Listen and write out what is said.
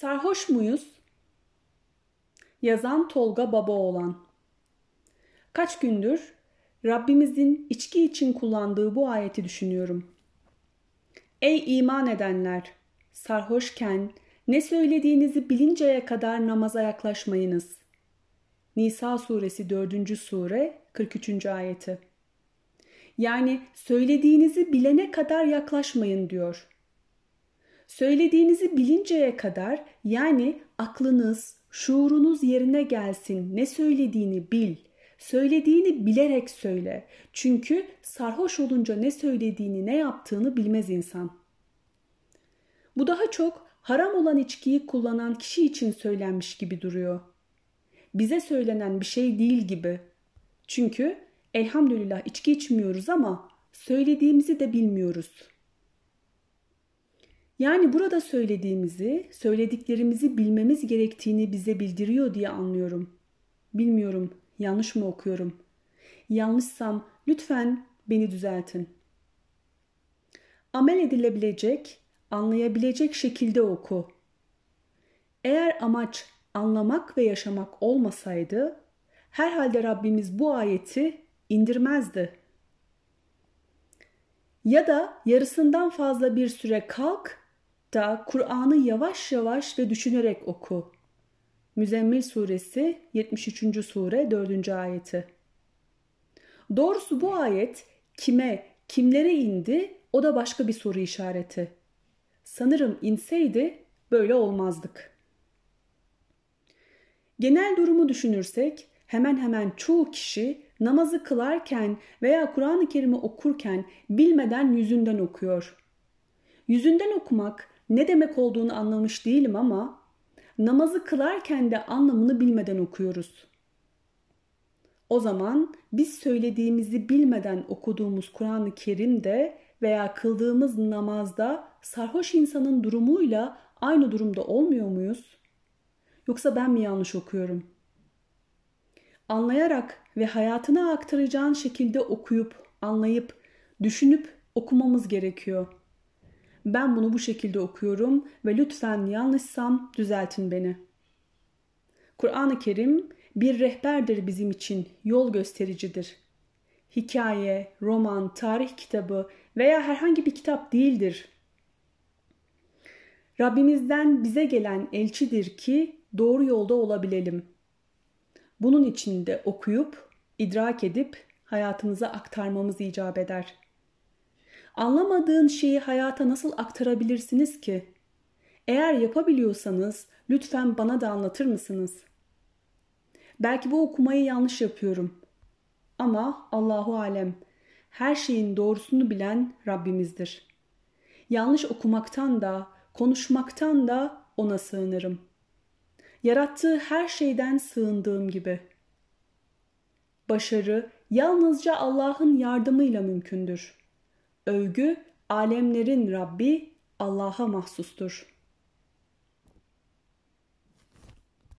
Sarhoş muyuz? Yazan Tolga Babaoğlan Kaç gündür Rabbimizin içki için kullandığı bu ayeti düşünüyorum. Ey iman edenler! Sarhoşken ne söylediğinizi bilinceye kadar namaza yaklaşmayınız. Nisa suresi 4. sure 43. ayeti. Yani söylediğinizi bilene kadar yaklaşmayın diyor. Söylediğinizi bilinceye kadar yani aklınız, şuurunuz yerine gelsin. Ne söylediğini bil. Söylediğini bilerek söyle. Çünkü sarhoş olunca ne söylediğini, ne yaptığını bilmez insan. Bu daha çok haram olan içkiyi kullanan kişi için söylenmiş gibi duruyor. Bize söylenen bir şey değil gibi. Çünkü elhamdülillah içki içmiyoruz ama söylediğimizi de bilmiyoruz.'' Yani burada söylediğimizi, söylediklerimizi bilmemiz gerektiğini bize bildiriyor diye anlıyorum. Bilmiyorum, yanlış mı okuyorum? Yanlışsam lütfen beni düzeltin. Amel edilebilecek, anlayabilecek şekilde oku. Eğer amaç anlamak ve yaşamak olmasaydı, herhalde Rabbimiz bu ayeti indirmezdi. Ya da yarısından fazla bir süre kalk da Kur'an'ı yavaş yavaş ve düşünerek oku. Müzzemmil suresi 73. sure 4. ayeti. Doğrusu bu ayet kime, kimlere indi o da başka bir soru işareti. Sanırım inseydi böyle olmazdık. Genel durumu düşünürsek hemen hemen çoğu kişi namazı kılarken veya Kur'an-ı Kerim'i okurken bilmeden yüzünden okuyor. Yüzünden okumak ne demek olduğunu anlamış değilim ama namazı kılarken de anlamını bilmeden okuyoruz. O zaman biz söylediğimizi bilmeden okuduğumuz Kur'an-ı Kerim'de veya kıldığımız namazda sarhoş insanın durumuyla aynı durumda olmuyor muyuz? Yoksa ben mi yanlış okuyorum? Anlayarak ve hayatına aktaracağın şekilde okuyup, anlayıp, düşünüp okumamız gerekiyor. Ben bunu bu şekilde okuyorum ve lütfen yanlışsam düzeltin beni. Kur'an-ı Kerim bir rehberdir bizim için, yol göstericidir. Hikaye, roman, tarih kitabı veya herhangi bir kitap değildir. Rabbimizden bize gelen elçidir ki doğru yolda olabilelim. Bunun için de okuyup, idrak edip hayatımıza aktarmamız icap eder.'' Anlamadığın şeyi hayata nasıl aktarabilirsiniz ki? Eğer yapabiliyorsanız lütfen bana da anlatır mısınız? Belki bu okumayı yanlış yapıyorum. Ama Allahu alem her şeyin doğrusunu bilen Rabbimizdir. Yanlış okumaktan da, konuşmaktan da ona sığınırım. Yarattığı her şeyden sığındığım gibi. Başarı yalnızca Allah'ın yardımıyla mümkündür.'' Övgü alemlerin Rabbi Allah'a mahsustur.''